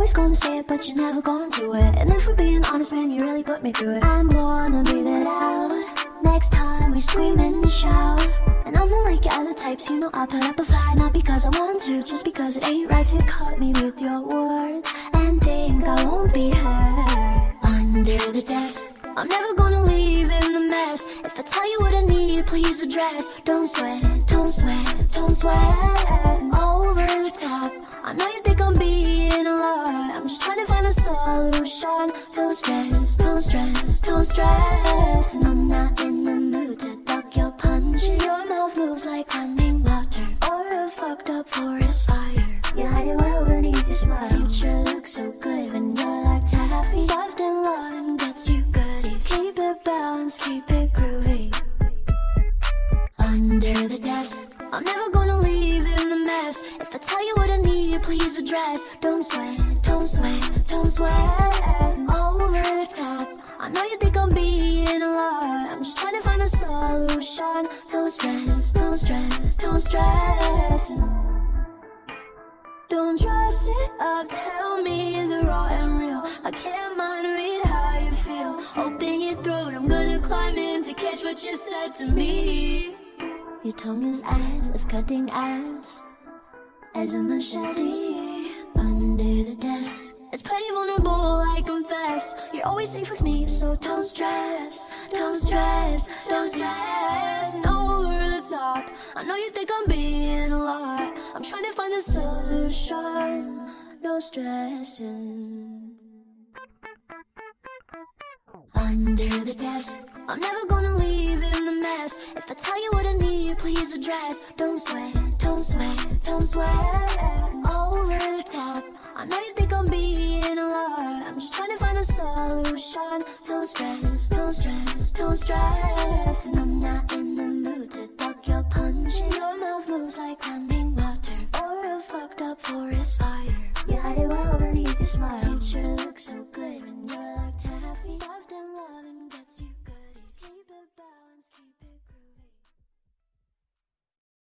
always gonna say it, but you're never gonna do it. And if we're being honest, man, you really put me through it. I'm gonna be that out. Next time we scream and shout. And I'm not like other types, you know I put up a fight Not because I want to, just because it ain't right to cut me with your words And think I won't be hurt Under the desk I'm never gonna leave in the mess If I tell you what I need, please address Don't sweat, don't sweat, don't sweat Over the top I know you stress, don't stress And I'm not in the mood to duck your punches. Your mouth moves like running water Or a fucked up forest fire. You hide it well beneath your smile. Future looks so good when you're like taffy. Soft and loving gets you goodies Keep it balanced, keep it groovy. Under the desk. I'm never gonna leave in the mess. If I tell you what I need, please address. Don't sweat, don't sweat, don't sweat solution. Don't stress, don't stress, don't stress. Don't dress it up, tell me the raw and real. I can't mind read how you feel. Open your throat, I'm gonna climb in To catch what you said to me. Your tongue is as, as cutting as As a machete Under the desk. It's pretty vulnerable, I confess. You're always safe with me, so don't stress over I know you think I'm being a lot. I'm trying to find a solution. No stressing. Under the desk I'm never gonna leave in the mess. If I tell you what I need, please address. Don't sweat, don't sweat, don't sweat. Over the top. I know you think I'm being a lot. I'm just trying to find a solution. Don't stress, don't stress, don't stress